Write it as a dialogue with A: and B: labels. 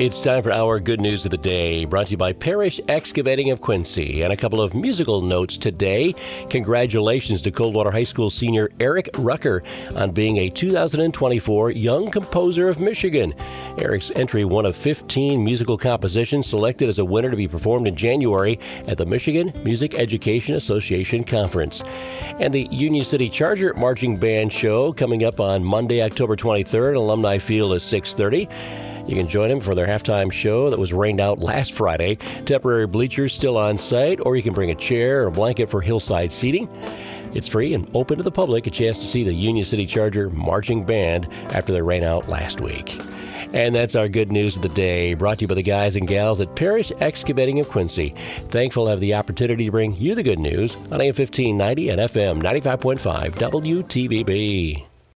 A: It's time for our good news of the day, brought to you by Parrish Excavating of Quincy. And a couple of musical notes today. Congratulations to Coldwater High School senior Eric Rucker on being a 2024 Young Composer of Michigan. Eric's entry one of 15 musical compositions selected as a winner to be performed in January at the Michigan Music Education Association Conference. And the Union City Charger Marching Band show coming up on Monday, October 23rd, Alumni Field at 630. You can join them for their halftime show that was rained out last Friday. Temporary bleachers still on site, or you can bring a chair or a blanket for hillside seating. It's free and open to the public, a chance to see the Union City Charger marching band after their rain out last week. And that's our good news of the day, brought to you by the guys and gals at Parrish Excavating of Quincy. Thankful to have the opportunity to bring you the good news on AM 1590 and FM 95.5 WTVB.